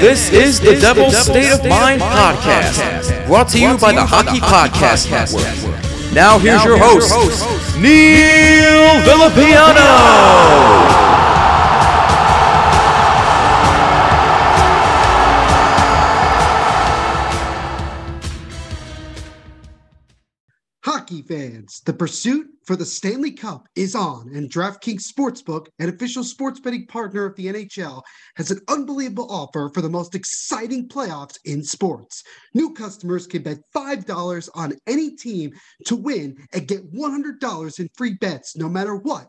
This is the Devil's State of Mind podcast, brought to you by the Hockey Podcast Network. Now here's your host, Neil Villapiano. The pursuit for the Stanley Cup is on, and DraftKings Sportsbook, an official sports betting partner of the NHL, has an unbelievable offer for the most exciting playoffs in sports. New customers can bet $5 on any team to win and get $100 in free bets no matter what,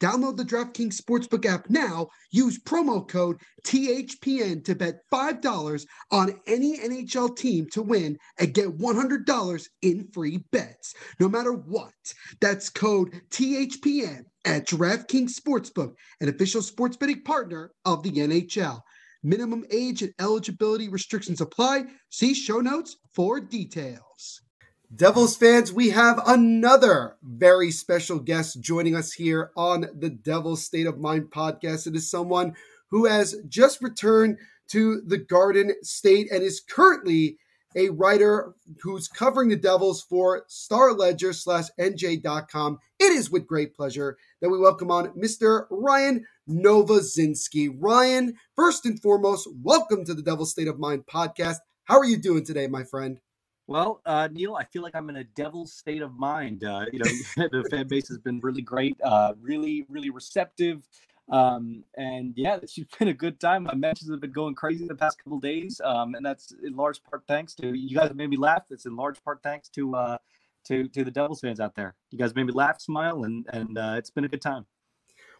Download the DraftKings Sportsbook app now. Use promo code THPN to bet $5 on any NHL team to win and get $100 in free bets, no matter what. That's code THPN at DraftKings Sportsbook, an official sports betting partner of the NHL. Minimum age and eligibility restrictions apply. See show notes for details. Devils fans, we have another very special guest joining us here on the Devils State of Mind podcast. It is someone who has just returned to the Garden State and is currently a writer who's covering the Devils for Star Ledger slash NJ.com. It is with great pleasure that we welcome on Mr. Ryan Novozinsky. Ryan, first and foremost, welcome to the Devils State of Mind podcast. How are you doing today, my friend? Well, uh, Neil, I feel like I'm in a devil's state of mind. Uh, you know, the fan base has been really great, uh, really, really receptive. Um, and yeah, it's been a good time. My mentions have been going crazy the past couple days. Um, and that's in large part thanks to you guys made me laugh. It's in large part thanks to, uh, to, to the Devils fans out there. You guys made me laugh, smile, and, and, uh, it's been a good time.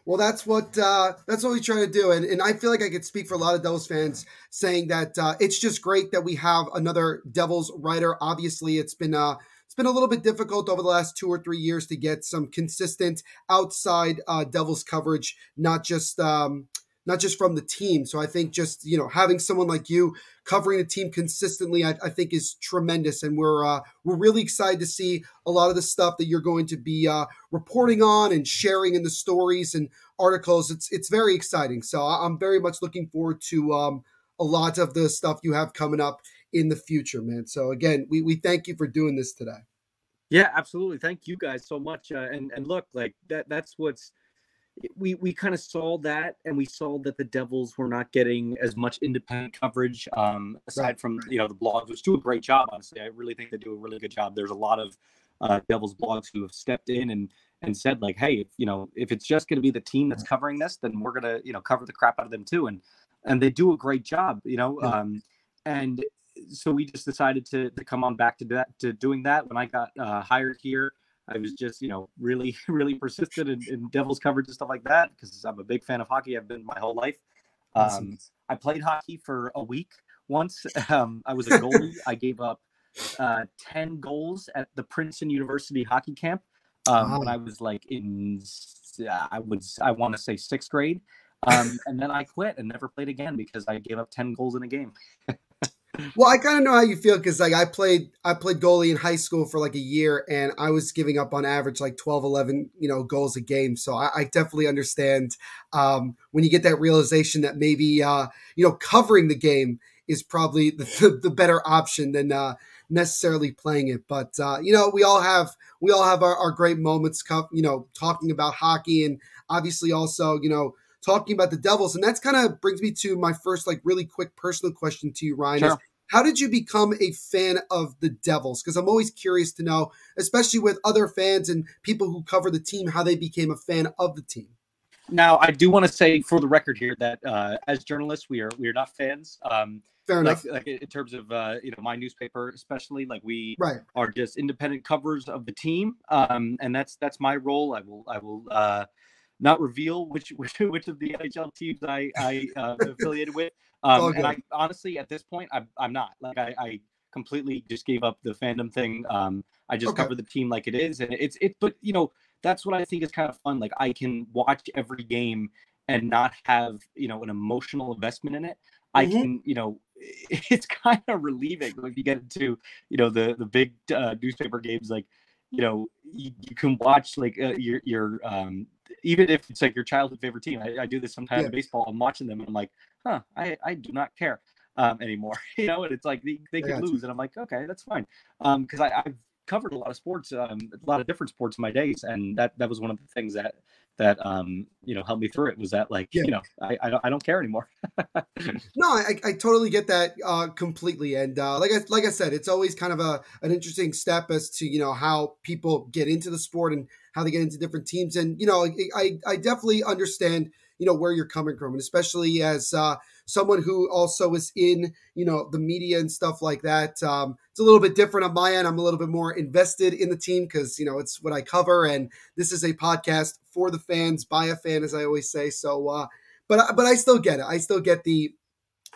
Well, that's what uh, that's what we try to do, and and I feel like I could speak for a lot of Devils fans saying that uh, it's just great that we have another Devils writer. Obviously, it's been uh, it's been a little bit difficult over the last two or three years to get some consistent outside uh, Devils coverage, not just um, not just from the team. So I think just you know having someone like you covering the team consistently, I, I think is tremendous, and we're uh, we're really excited to see a lot of the stuff that you're going to be uh, reporting on and sharing in the stories and articles. It's it's very exciting. So I'm very much looking forward to um, a lot of the stuff you have coming up in the future, man. So again, we we thank you for doing this today. Yeah, absolutely. Thank you guys so much. Uh, and and look, like that that's what's we we kind of saw that and we saw that the devils were not getting as much independent coverage um aside Right. from you know the blogs which do a great job honestly i really think they do a really good job there's a lot of uh devils blogs who have stepped in and and said like hey if you know if it's just going to be the team that's covering this then we're going to you know cover the crap out of them too and and they do a great job you know Yeah. um and so we just decided to to come on back to that to doing that. When I got uh, hired here, I was just you know really really persistent in, in Devils coverage and stuff like that because I'm a big fan of hockey. I've been my whole life. Um, awesome. I played hockey for a week once. Um, I was a goalie. I gave up uh, 10 goals at the Princeton University hockey camp um, wow. when I was like in, I was, I want to say sixth grade. Um, and then I quit and never played again because I gave up 10 goals in a game. well, I kind of know how you feel because like I played, I played goalie in high school for like a year and I was giving up on average like 12, 11, you know, goals a game. So I, I definitely understand um, when you get that realization that maybe, uh, you know, covering the game is probably the, the, the better option than, uh, necessarily playing it. But uh, you know, we all have we all have our, our great moments. You know, talking about hockey and obviously also you know talking about the Devils, and that's kind of brings me to my first like really quick personal question to you, Ryan. Sure. Is, how did you become a fan of the Devils? Because I'm always curious to know, especially with other fans and people who cover the team, how they became a fan of the team. Now, I do want to say for the record here that uh, as journalists, we are we are not fans. Um, Fair like, enough. Like in terms of uh, you know my newspaper, especially like we right. are just independent covers of the team, um, and that's that's my role. I will I will uh, not reveal which which which of the NHL teams I I uh, affiliated with. Um, and I honestly at this point I'm I'm not like I, I completely just gave up the fandom thing. Um, I just okay. cover the team like it is, and it's it. But you know that's what I think is kind of fun. Like I can watch every game and not have you know an emotional investment in it. I mm-hmm. can, you know, it's kind of relieving when you get into, you know, the the big uh, newspaper games. Like, you know, you, you can watch like uh, your your um, even if it's like your childhood favorite team. I, I do this sometimes yeah. in baseball. I'm watching them and I'm like, huh, I I do not care um, anymore. you know, and it's like they, they could lose, and I'm like, okay, that's fine, um because i I've covered a lot of sports, um, a lot of different sports in my days, and that that was one of the things that that um you know helped me through it was that like yeah. you know I I don't, I don't care anymore. no, I, I totally get that uh, completely, and uh, like I like I said, it's always kind of a an interesting step as to you know how people get into the sport and how they get into different teams, and you know I I definitely understand you know where you're coming from, and especially as uh, someone who also is in you know the media and stuff like that. Um, it's a little bit different on my end. I'm a little bit more invested in the team because you know it's what I cover, and this is a podcast for the fans by a fan, as I always say. So, uh, but but I still get it. I still get the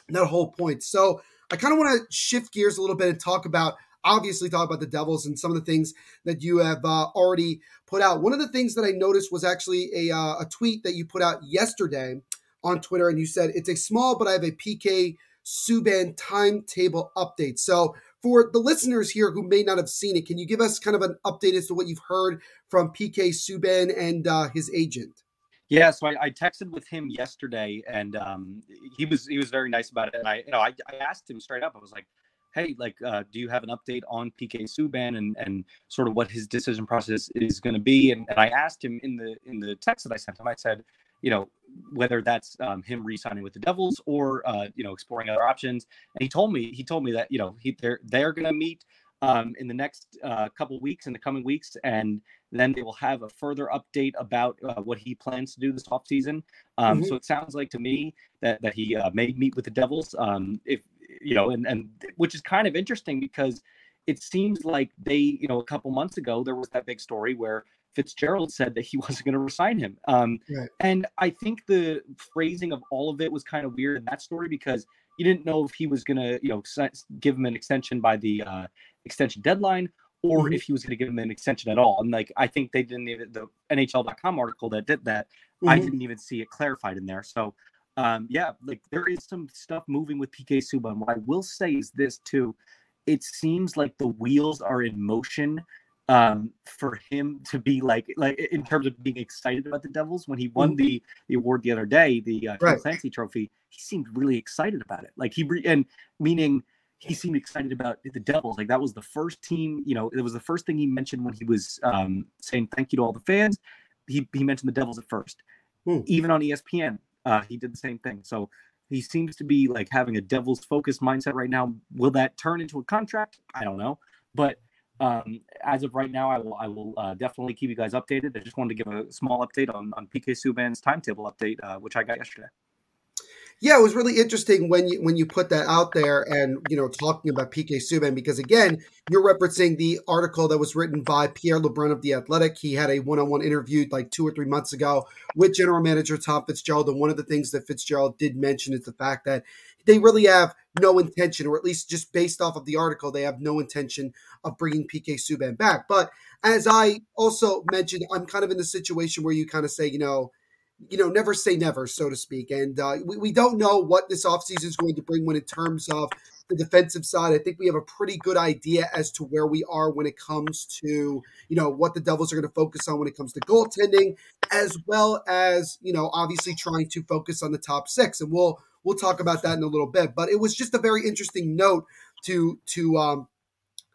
that whole point. So I kind of want to shift gears a little bit and talk about obviously talk about the Devils and some of the things that you have uh, already put out. One of the things that I noticed was actually a, uh, a tweet that you put out yesterday on Twitter, and you said it's a small, but I have a PK Subban timetable update. So for the listeners here who may not have seen it, can you give us kind of an update as to what you've heard from PK Subban and uh, his agent? Yeah, so I, I, texted with him yesterday, and um, he was he was very nice about it. And I, you know, I, I asked him straight up. I was like, "Hey, like, uh, do you have an update on PK Subban and and sort of what his decision process is going to be?" And, and I asked him in the in the text that I sent him. I said, you know, whether that's um, him re-signing with the Devils or uh, you know exploring other options. And he told me he told me that you know he they're they're going to meet um, in the next uh, couple weeks in the coming weeks, and then they will have a further update about uh, what he plans to do this off season. Um, mm-hmm. So it sounds like to me that that he uh, may meet with the Devils. Um, if you know, and and which is kind of interesting because it seems like they you know a couple months ago there was that big story where Fitzgerald said that he wasn't going to resign him. Um, right. And I think the phrasing of all of it was kind of weird in that story because you didn't know if he was going to, you know, give him an extension by the uh, extension deadline or mm-hmm. if he was going to give him an extension at all. And like, I think they didn't even, the NHL.com article that did that, mm-hmm. I didn't even see it clarified in there. So, um, yeah, like there is some stuff moving with PK Subban. What I will say is this too. It seems like the wheels are in motion um, for him to be like like in terms of being excited about the Devils when he won mm-hmm. the the award the other day, the uh, right. Clancy Trophy. He seemed really excited about it. Like he re- and meaning he seemed excited about the Devils. Like that was the first team. You know, it was the first thing he mentioned when he was um, saying thank you to all the fans. He he mentioned the Devils at first. Mm. Even on ESPN, uh, he did the same thing. So he seems to be like having a Devils focused mindset right now. Will that turn into a contract? I don't know, but um, as of right now, I will I will uh, definitely keep you guys updated. I just wanted to give a small update on on PK Subban's timetable update, uh, which I got yesterday. Yeah, it was really interesting when you when you put that out there and you know talking about PK Subban because again you're referencing the article that was written by Pierre LeBrun of the Athletic. He had a one-on-one interview like two or three months ago with General Manager Tom Fitzgerald, and one of the things that Fitzgerald did mention is the fact that they really have no intention, or at least just based off of the article, they have no intention of bringing PK Subban back. But as I also mentioned, I'm kind of in the situation where you kind of say, you know you know, never say never, so to speak. And uh, we, we don't know what this offseason is going to bring when in terms of the defensive side. I think we have a pretty good idea as to where we are when it comes to, you know, what the Devils are going to focus on when it comes to goaltending, as well as, you know, obviously trying to focus on the top six. And we'll we'll talk about that in a little bit. But it was just a very interesting note to to um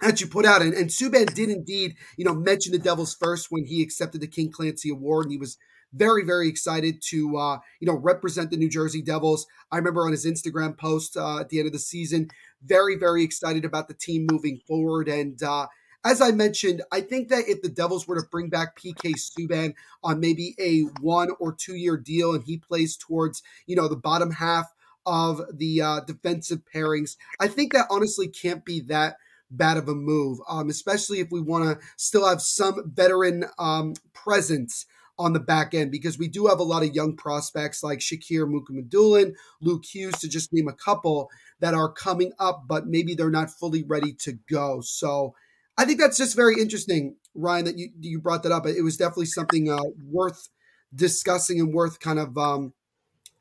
that you put out. And, and Subban did indeed, you know, mention the Devils first when he accepted the King Clancy Award, and he was very, very excited to uh, you know represent the New Jersey Devils. I remember on his Instagram post uh, at the end of the season, very, very excited about the team moving forward. And uh, as I mentioned, I think that if the Devils were to bring back PK Subban on maybe a one or two year deal, and he plays towards you know the bottom half of the uh, defensive pairings, I think that honestly can't be that bad of a move, um, especially if we want to still have some veteran um, presence on the back end because we do have a lot of young prospects like Shakir Mukhamadullin, Luke Hughes, to just name a couple that are coming up, but maybe they're not fully ready to go. So I think that's just very interesting, Ryan, that you you brought that up. It was definitely something uh, worth discussing and worth kind of um,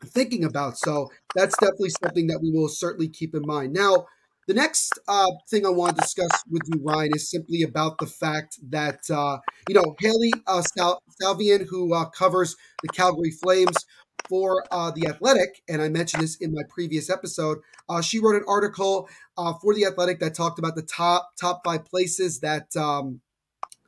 thinking about. So that's definitely something that we will certainly keep in mind. Now, the next uh, thing I want to discuss with you, Ryan, is simply about the fact that, uh, you know, Hailey uh, Sal- Salvian, who uh, covers the Calgary Flames for uh, The Athletic, and I mentioned this in my previous episode, uh, she wrote an article uh, for The Athletic that talked about the top top five places that um,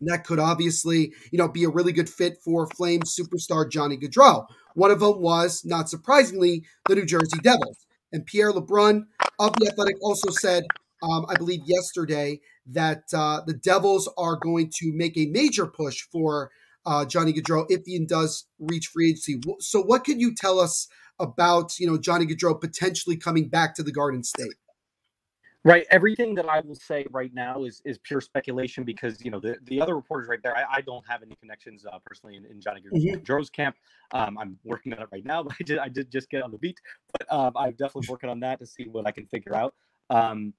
that could obviously, you know, be a really good fit for Flames superstar Johnny Gaudreau. One of them was, not surprisingly, the New Jersey Devils. And Pierre LeBrun of The Athletic also said, um, I believe yesterday, that uh, the Devils are going to make a major push for uh, Johnny Gaudreau if he does reach free agency. So, what can you tell us about you know Johnny Gaudreau potentially coming back to the Garden State? Right. Everything that I will say right now is is pure speculation because you know the, the other reporters right there. I, I don't have any connections uh, personally in, in Johnny mm-hmm. Gaudreau's camp. Um, I'm working on it right now, but I did I did just get on the beat. But um, I'm definitely working on that to see what I can figure out. Um,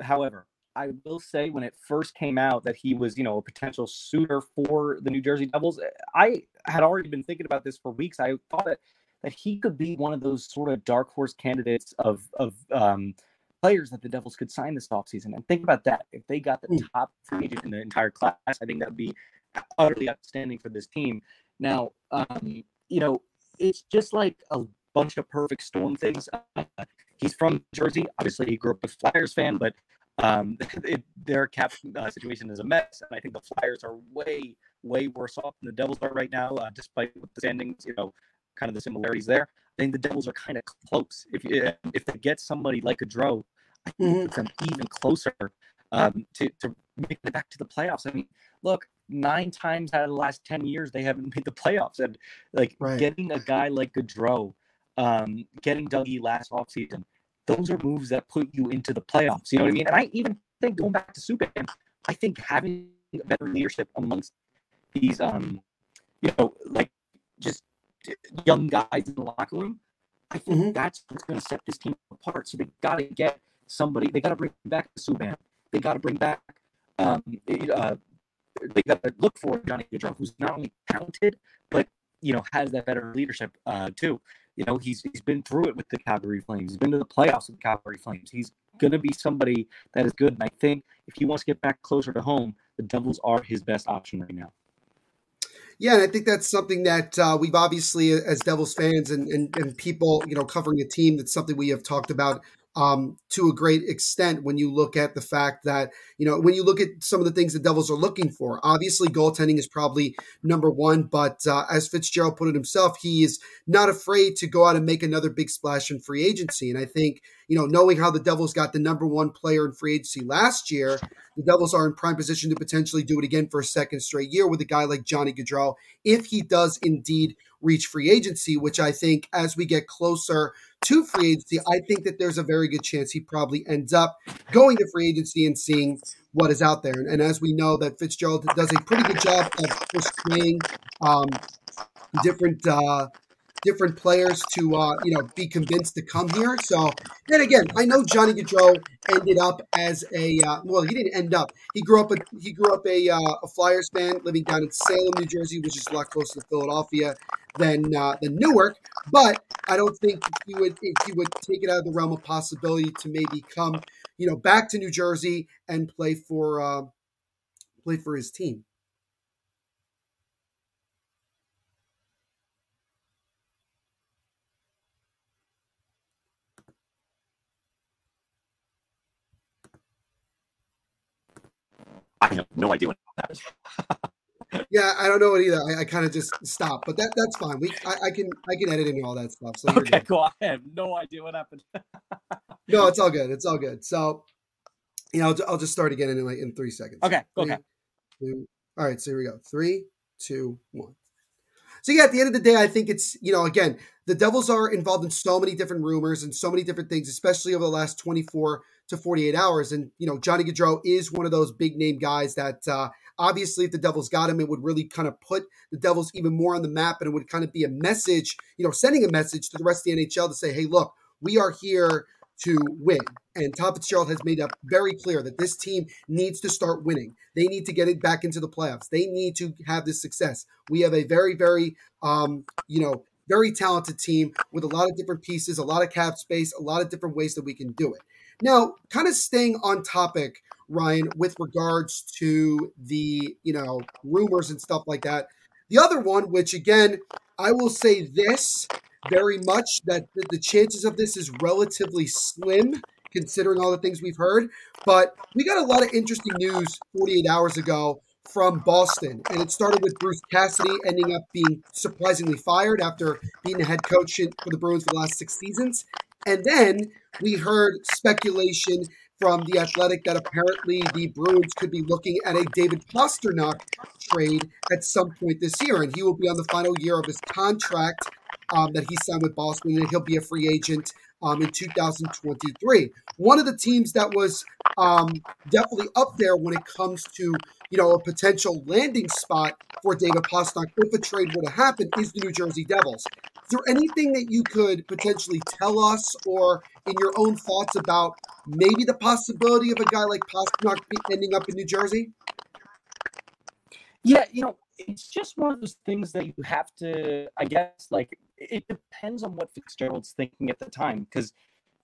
however, I will say when it first came out that he was you know a potential suitor for the New Jersey Devils, I had already been thinking about this for weeks. I thought that that he could be one of those sort of dark horse candidates of of um, players that the Devils could sign this offseason. And think about that. If they got the hmm. top free agent in the entire class, I think that would be utterly outstanding for this team. Now, um, you know, it's just like a bunch of perfect storm things. Uh, he's from Jersey. Obviously, he grew up a Flyers fan, but um, it, their cap uh, situation is a mess. And I think the Flyers are way, way worse off than the Devils are right now, uh, despite the standings, you know, kind of the similarities there. I think the Devils are kind of close. If if they get somebody like a Gaudreau I think mm-hmm. them even closer um, to, to make it back to the playoffs. I mean, look, nine times out of the last 10 years, they haven't made the playoffs. And like right. getting a guy like Gaudreau, um, getting Dougie last offseason, those are moves that put you into the playoffs. You know what I mean? And I even think going back to Subban, I think having better leadership amongst these, um, you know, like just young guys in the locker room, I think mm-hmm. that's what's going to set this team apart. So they got to get somebody. They got to bring back Subban. They got to bring back. Um, uh, they got to look for Johnny Gaudreau, who's not only talented but you know has that better leadership uh, too. You know he's he's been through it with the Calgary Flames. He's been to the playoffs with the Calgary Flames. He's to be somebody that is good. And I think if he wants to get back closer to home, the Devils are his best option right now. Yeah, and I think that's something that uh, we've obviously, as Devils fans and, and, and people, you know, covering a team, that's something we have talked about um, to a great extent when you look at the fact that, you know, when you look at some of the things the Devils are looking for. Obviously, goaltending is probably number one, but uh, as Fitzgerald put it himself, he is not afraid to go out and make another big splash in free agency. And I think, you know, knowing how the Devils got the number one player in free agency last year, the Devils are in prime position to potentially do it again for a second straight year with a guy like Johnny Gaudreau if he does indeed reach free agency, which I think as we get closer to free agency, I think that there's a very good chance he probably ends up going to free agency and seeing what is out there. And, as we know, that Fitzgerald does a pretty good job of persuading um, different uh, different players to uh, you know be convinced to come here. So then again, I know Johnny Gaudreau ended up as a uh, well, he didn't end up. He grew up a he grew up a, uh, a Flyers fan, living down in Salem, New Jersey, which is a lot closer to Philadelphia than uh, than Newark. But I don't think he would he would take it out of the realm of possibility to maybe come you know back to New Jersey and play for uh, play for his team. I have no idea what happened. yeah, I don't know it either. I, I kind of just stopped, but that that's fine. We I, I, can I can edit in all that stuff. So okay, cool. I have no idea what happened. no, it's all good. It's all good. So, you know, I'll, I'll just start again in like in three seconds. Okay. Three, okay. Two, all right. So here we go. Three, two, one. So yeah, at the end of the day, I think it's you know again the Devils are involved in so many different rumors and so many different things, especially over the last 24 to 48 hours. And you know Johnny Gaudreau is one of those big name guys that uh, obviously if the Devils got him, it would really kind of put the Devils even more on the map, and it would kind of be a message, you know, sending a message to the rest of the NHL to say, hey, look, we are here to win. And Tom Fitzgerald has made up very clear that this team needs to start winning. They need to get it back into the playoffs. They need to have this success. We have a very, very, um, you know, very talented team with a lot of different pieces, a lot of cap space, a lot of different ways that we can do it. Now, kind of staying on topic, Ryan, with regards to the, you know, rumors and stuff like that. The other one, which again, I will say this very much that the chances of this is relatively slim considering all the things we've heard. But we got a lot of interesting news 48 hours ago from Boston. And it started with Bruce Cassidy ending up being surprisingly fired after being the head coach for the Bruins for the last six seasons. And then we heard speculation from the Athletic that apparently the Bruins could be looking at a David Pastrnak trade at some point this year, and he will be on the final year of his contract um, that he signed with Boston, and he'll be a free agent um, in 2023. One of the teams that was um, definitely up there when it comes to you know a potential landing spot for David Pastrnak if a trade were to happen is the New Jersey Devils. Is there anything that you could potentially tell us, or in your own thoughts about maybe the possibility of a guy like Pastrnak ending up in New Jersey? Yeah, you know, it's just one of those things that you have to, I guess, like it depends on what Fitzgerald's thinking at the time. Because,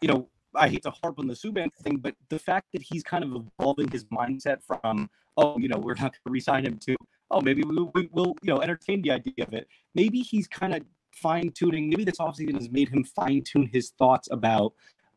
you know, I hate to harp on the Subban thing, but the fact that he's kind of evolving his mindset from, oh, you know, we're not going to resign him to, oh, maybe we, we, will, you know, entertain the idea of it. Maybe he's kind of fine tuning. Maybe this offseason has made him fine tune his thoughts about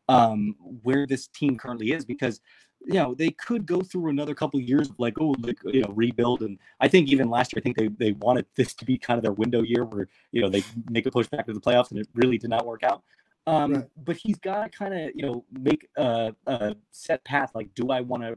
um, where this team currently is because you know they could go through another couple of years of like oh like you know rebuild and i think even last year i think they, they wanted this to be kind of their window year where you know they make a push back to the playoffs and it really did not work out um right. but he's got to kind of you know make a, a set path like do i want to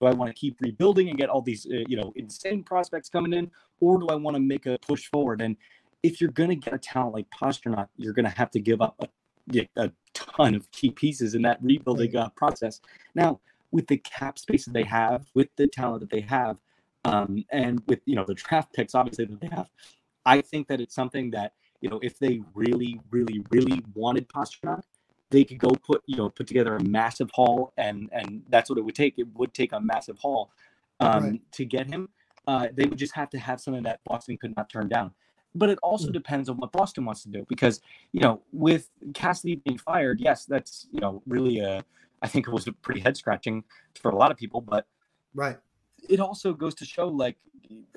do i want to keep rebuilding and get all these uh, you know insane prospects coming in or do i want to make a push forward and if you're going to get a talent like Pastrnak, you're going to have to give up a, a ton of key pieces in that rebuilding uh, process. Now, with the cap space that they have, with the talent that they have, um, and with you know the draft picks obviously that they have, I think that it's something that you know if they really, really, really wanted Pastrnak, they could go put you know put together a massive haul, and and that's what it would take. It would take a massive haul um, right. to get him. Uh, they would just have to have something that Boston could not turn down. But it also mm. depends on what Boston wants to do because you know with Cassidy being fired, yes, that's you know really a I think it was a pretty head scratching for a lot of people. But right, it also goes to show like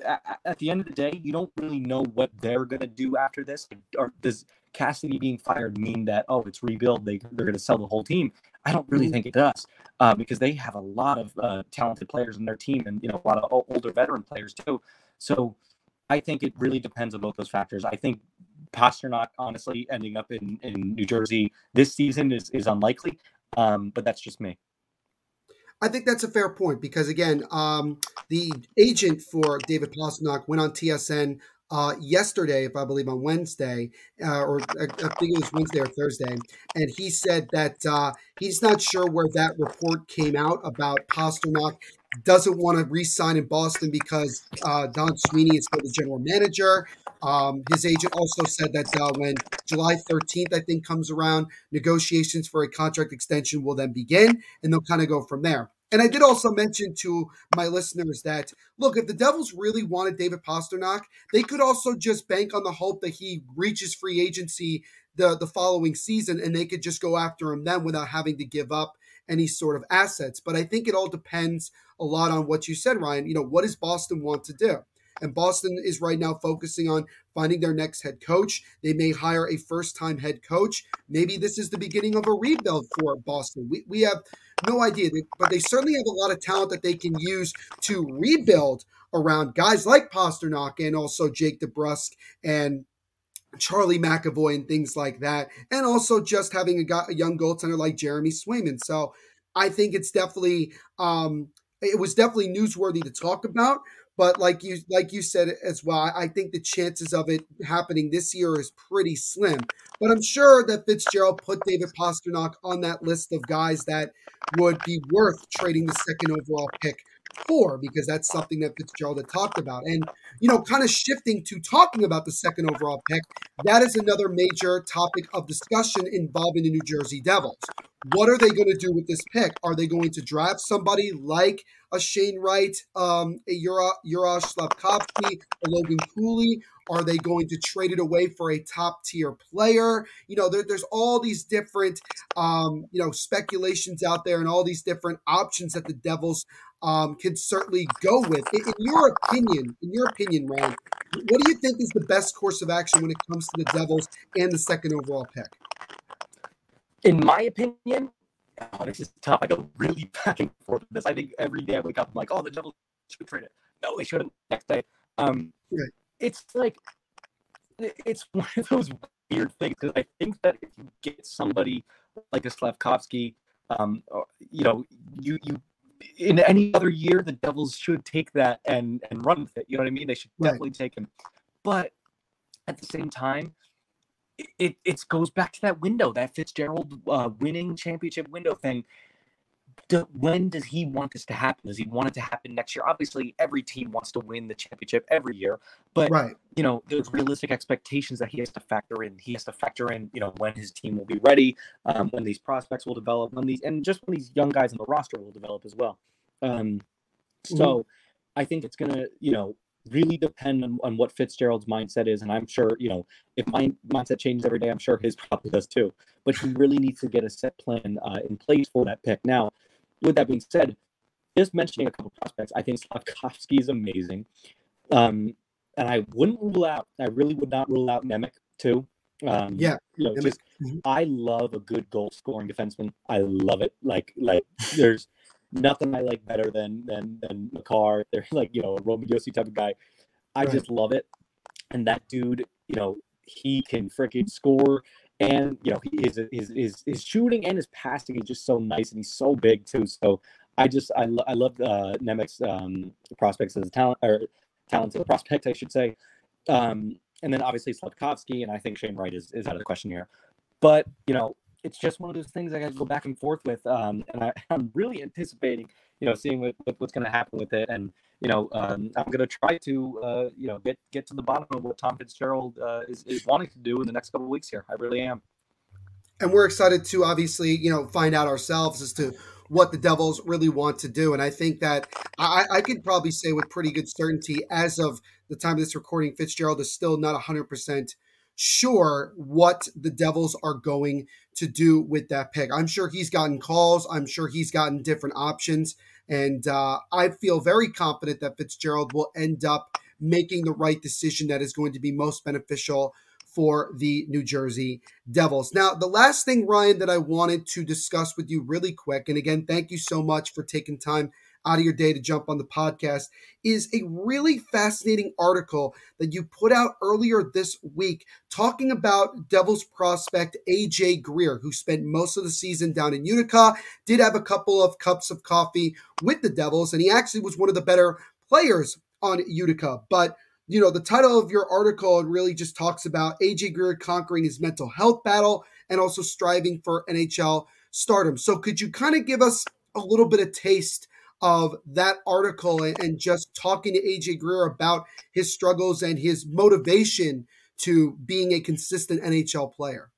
at, at the end of the day, you don't really know what they're gonna do after this. Or does Cassidy being fired mean that oh it's rebuild they they're gonna sell the whole team? I don't really mm-hmm. think it does uh, because they have a lot of uh, talented players in their team and you know a lot of older veteran players too. So I think it really depends on both those factors. I think Pastrnak, honestly, ending up in, in New Jersey this season is, is unlikely. Um, but that's just me. I think that's a fair point because again, um, the agent for David Pastrnak went on TSN uh, yesterday, if I believe on Wednesday, uh, or I, think it was Wednesday or Thursday, and he said that uh, he's not sure where that report came out about Pastrnak doesn't want to re-sign in Boston because uh, Don Sweeney is still the general manager. Um, his agent also said that uh, when July 13th, I think, comes around, negotiations for a contract extension will then begin, and they'll kind of go from there. And I did also mention to my listeners that look, if the Devils really wanted David Pastrnak, they could also just bank on the hope that he reaches free agency the the following season, and they could just go after him then without having to give up any sort of assets. But I think it all depends a lot on what you said, Ryan. You know, what does Boston want to do? And Boston is right now focusing on finding their next head coach. They may hire a first time head coach. Maybe this is the beginning of a rebuild for Boston. We, we have no idea, but they certainly have a lot of talent that they can use to rebuild around guys like Pastrnak and also Jake DeBrusk and Charlie McAvoy and things like that, and also just having a, guy, a young goaltender like Jeremy Swayman. So I think it's definitely um, it was definitely newsworthy to talk about. But like you like you said as well, I think the chances of it happening this year is pretty slim. But I'm sure that Fitzgerald put David Pastrnak on that list of guys that would be worth trading the second overall pick for because that's something that Fitzgerald had talked about. And, you know, kind of shifting to talking about the second overall pick, that is another major topic of discussion involving the New Jersey Devils. What are they going to do with this pick? Are they going to draft somebody like a Shane Wright, um, a Ura, Juraj Slafkovsky, a Logan Cooley? Are they going to trade it away for a top tier player? You know, there, there's all these different, um, you know, speculations out there and all these different options that the Devils um, can certainly go with. In, in, your opinion, in your opinion, Ryan, what do you think is the best course of action when it comes to the Devils and the second overall pick? In my opinion, oh, this is tough. I go really back and forth with this. I think every day I wake up, I'm like, oh, the Devils should trade it. No, they shouldn't. Next day, um, right. It's like it's one of those weird things because I think that if you get somebody like a Slafkovsky, um, you know, you you in any other year, the Devils should take that and and run with it. You know what I mean? They should right. definitely take him. But at the same time, it it goes back to that window, that Fitzgerald uh, winning championship window thing. Do, when does he want this to happen? Does he want it to happen next year? Obviously, every team wants to win the championship every year, but right. you know, there's realistic expectations that he has to factor in. He has to factor in, you know, when his team will be ready, um, when these prospects will develop, when these and just when these young guys in the roster will develop as well. Um, so, mm-hmm. I think it's gonna, you know, really depend on, on what Fitzgerald's mindset is. And I'm sure, you know, if my mindset changes every day, I'm sure his probably does too. But he really needs to get a set plan uh, in place for that pick. Now, with that being said, just mentioning a couple prospects, I think Slafkovsky is amazing. Um, and I wouldn't rule out, I really would not rule out Nemec too. Um, yeah, you know, just mm-hmm. I love a good goal scoring defenseman. I love it. Like, like there's nothing I like better than than than Makar. They're like you know a Roman Josi type of guy. I right. just love it. And that dude, you know, he can freaking score and you know his his his his shooting and his passing is just so nice, and he's so big too. So I just I lo- I love uh, Nemec's um, prospects as a talent or talented prospect, I should say. Um, and then obviously Slafkovsky, and I think Shane Wright is, is out of the question here. But you know, it's just one of those things I got to go back and forth with, um, and I, am really anticipating, you know, seeing what, what, what's going to happen with it, and you know, um, I'm going to try to, uh, you know, get get to the bottom of what Tom Fitzgerald uh, is is wanting to do in the next couple of weeks here. I really am. And we're excited to obviously, you know, find out ourselves as to what the Devils really want to do. And I think that I, I could probably say with pretty good certainty, as of the time of this recording, Fitzgerald is still not 100% sure what the Devils are going to do with that pick. I'm sure he's gotten calls. I'm sure he's gotten different options. And uh, I feel very confident that Fitzgerald will end up making the right decision that is going to be most beneficial for the New Jersey Devils. Now, the last thing, Ryan, that I wanted to discuss with you really quick, and again, thank you so much for taking time out of your day to jump on the podcast is a really fascinating article that you put out earlier this week talking about Devils prospect AJ Greer, who spent most of the season down in Utica, did have a couple of cups of coffee with the Devils, and he actually was one of the better players on Utica. But you know, the title of your article really just talks about AJ Greer conquering his mental health battle and also striving for NHL stardom. So, could you kind of give us a little bit of taste of that article and, just talking to AJ Greer about his struggles and his motivation to being a consistent NHL player?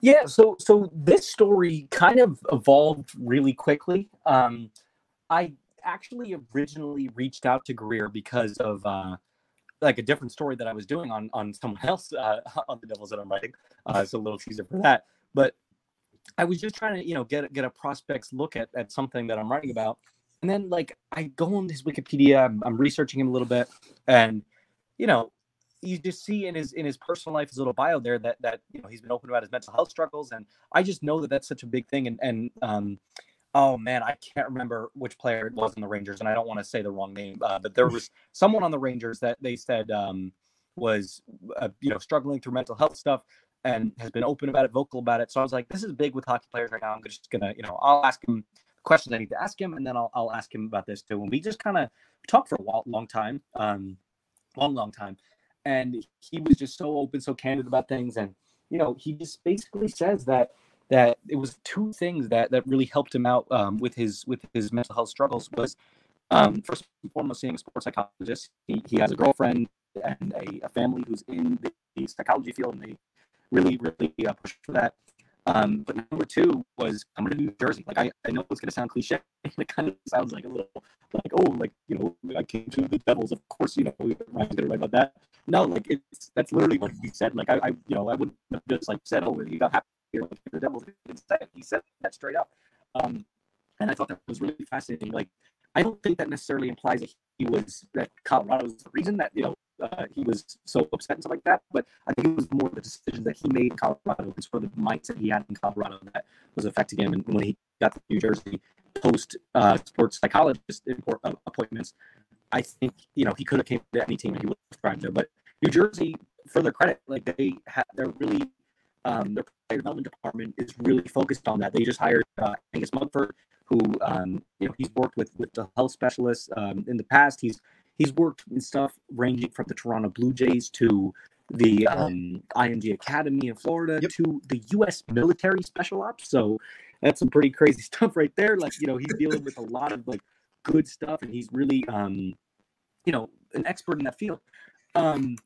Yeah, so so this story kind of evolved really quickly. Um, I actually originally reached out to Greer because of uh, like a different story that I was doing on on someone else uh, on the Devils that I'm writing. Uh, so a little teaser for that. But I was just trying to you know get get a prospect's look at at something that I'm writing about, and then like I go on his Wikipedia, I'm, I'm researching him a little bit, and you know you just see in his in his personal life, his little bio there that that you know he's been open about his mental health struggles, and I just know that that's such a big thing, and and um, oh man, I can't remember which player it was in the Rangers, and I don't want to say the wrong name, uh, but there was someone on the Rangers that they said um, was uh, you know struggling through mental health stuff and has been open about it, vocal about it. So I was like, this is big with hockey players right now. I'm just gonna you know I'll ask him questions I need to ask him, and then I'll I'll ask him about this too. And we just kind of talked for a while, long time, um, long long time, and he was just so open, so candid about things, and you know he just basically says that that it was two things that that really helped him out um, with his with his mental health struggles was um, first and foremost seeing a sports psychologist. He, he has a girlfriend and a, a family who's in the, the, psychology field, and they really really uh, push for that. Um, but number two was coming to New Jersey. Like I, I know it's gonna sound cliche. It kind of sounds like a little like oh like you know I came to the Devils. Of course you know Ryan's gonna write about that. No, like it's that's literally what he said. Like I, I you know I wouldn't have just like said oh he got happy here like the Devils. He said that straight up. Um, and I thought that was really fascinating. Like I don't think that necessarily implies that he was that Colorado was the reason that you know uh, he was so upset and stuff like that. But I think it was more the decisions that he made in Colorado and of the mindset he had in Colorado that was affecting him. And when he got to New Jersey post uh, sports psychologist uh, appointments, I think you know he could have came to any team he would have thrived there. But New Jersey, for their credit, like they have, they're really um, their player development department is really focused on that. They just hired uh, Angus Mugford, who um, you know he's worked with with the health specialists um, in the past. He's he's worked in stuff ranging from the Toronto Blue Jays to the um, IMG Academy in Florida yep. to the U.S. military special ops. So that's some pretty crazy stuff right there. Like you know, he's dealing with a lot of like good stuff, and he's really um, you know an expert in that field. Um,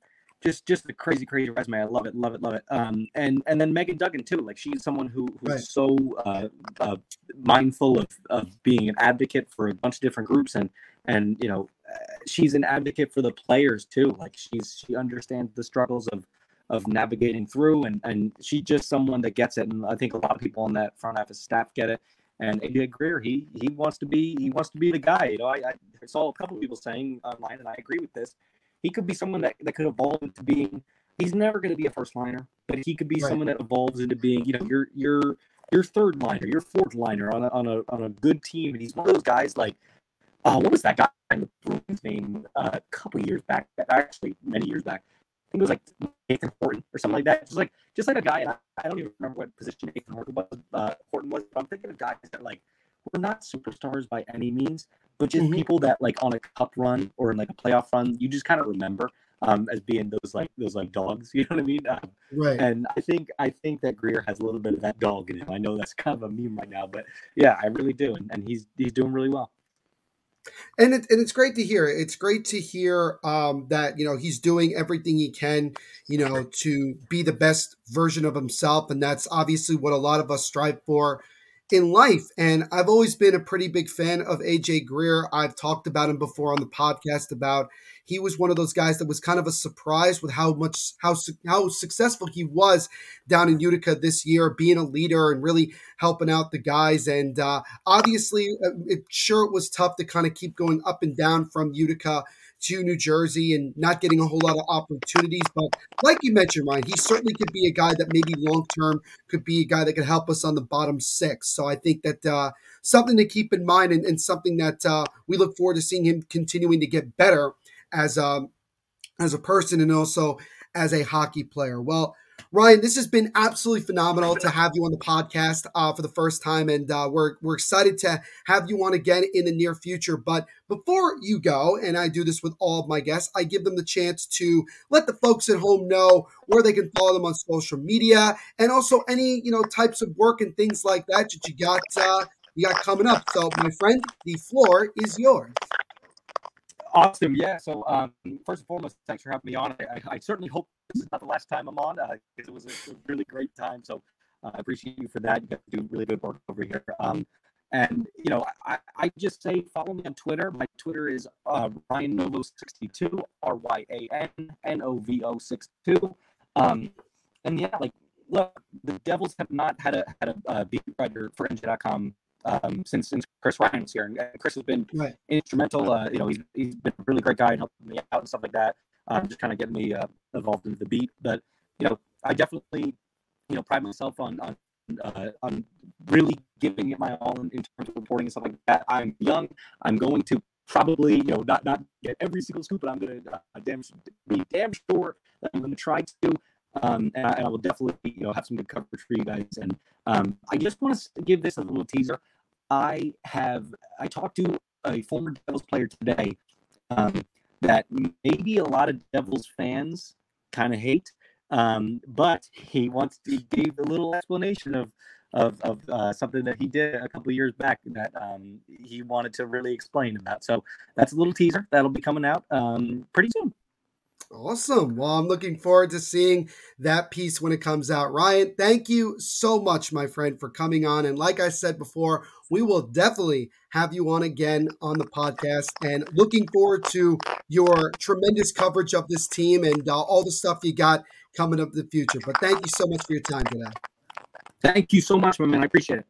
just just a crazy crazy resume i love it love it love it um and and then meghan duggan too like she's someone who who's right. so uh, uh, mindful of of being an advocate for a bunch of different groups and and you know she's an advocate for the players too like she's she understands the struggles of of navigating through and and she's just someone that gets it and i think a lot of people on that front office staff get it and AJ Greer, he he wants to be he wants to be the guy. You know, I, I saw a couple of people saying online, and I agree with this he could be someone that, that could evolve into being he's never going to be a first liner, but he could be right. someone that evolves into being, you know, your your your third liner, your fourth liner on a on a on a good team. And he's one of those guys like uh, what was that guy in the Bruins name uh, a couple years back, actually many years back. I think it was like Nathan Horton or something like that. Just like just like a guy, and I, I don't even remember what position Nathan Horton was. Uh, Horton was, but I'm thinking of guys that like we're not superstars by any means, but just mm-hmm. people that like on a cup run or in like a playoff run, you just kind of remember um, as being those like those like dogs. You know what I mean? Um, right. And I think I think that Greer has a little bit of that dog in him. I know that's kind of a meme right now, but yeah, I really do, and, and he's he's doing really well. And it, and it's great to hear. It's great to hear um, that you know he's doing everything he can, you know, to be the best version of himself, and that's obviously what a lot of us strive for in life. And I've always been a pretty big fan of AJ Greer. I've talked about him before on the podcast about he was one of those guys that was kind of a surprise with how much how how successful he was down in Utica this year, being a leader and really helping out the guys. And uh, obviously, uh, it, sure it was tough to kind of keep going up and down from Utica to New Jersey and not getting a whole lot of opportunities. But like you mentioned, Ryan, he certainly could be a guy that maybe long term could be a guy that could help us on the bottom six. So I think that uh, something to keep in mind and, and something that uh, we look forward to seeing him continuing to get better as a, um, as a person and also as a hockey player. Well, Ryan, this has been absolutely phenomenal to have you on the podcast uh, for the first time, and uh, we're we're excited to have you on again in the near future. But before you go, and I do this with all of my guests, I give them the chance to let the folks at home know where they can follow them on social media, and also any you know types of work and things like that that you got uh, you got coming up. So, my friend, the floor is yours. Awesome. Yeah. So, um, first and foremost, thanks for having me on. I, I certainly hope this is not the last time I'm on because uh, it was a, really great time. So, uh, I appreciate you for that. You guys do really good work over here. Um, and you know, I, I just say follow me on Twitter. My Twitter is uh, Ryan Novo62, R Y A N N O V O 62. Um, and yeah, like, look, the Devils have not had a had a uh, beat writer for NJ.com um, since since Chris Ryan was here, and Chris has been right. instrumental. Uh, you know, he's he's been a really great guy and helping me out and stuff like that. Um, just kind of getting me uh, involved into the beat. But you know, I definitely you know pride myself on on uh, on really giving it my all in, in, terms of reporting and stuff like that. I'm young. I'm going to probably you know not not get every single scoop, but I'm going to uh, damn be damn sure that I'm going to try to. Um, and, I, and, I, will definitely, you know, have some good coverage for you guys. And um, I just want to give this a little teaser. I have I talked to a former Devils player today um, that maybe a lot of Devils fans kind of hate, um, but he wants to give a little explanation of of, of uh, something that he did a couple years back that um, he wanted to really explain about. So that's a little teaser that'll be coming out um, pretty soon. Awesome. Well, I'm looking forward to seeing that piece when it comes out. Ryan, thank you so much, my friend, for coming on. And like I said before, we will definitely have you on again on the podcast and looking forward to your tremendous coverage of this team and uh, all the stuff you got coming up in the future. But thank you so much for your time today. Thank you so much, my man. I appreciate it.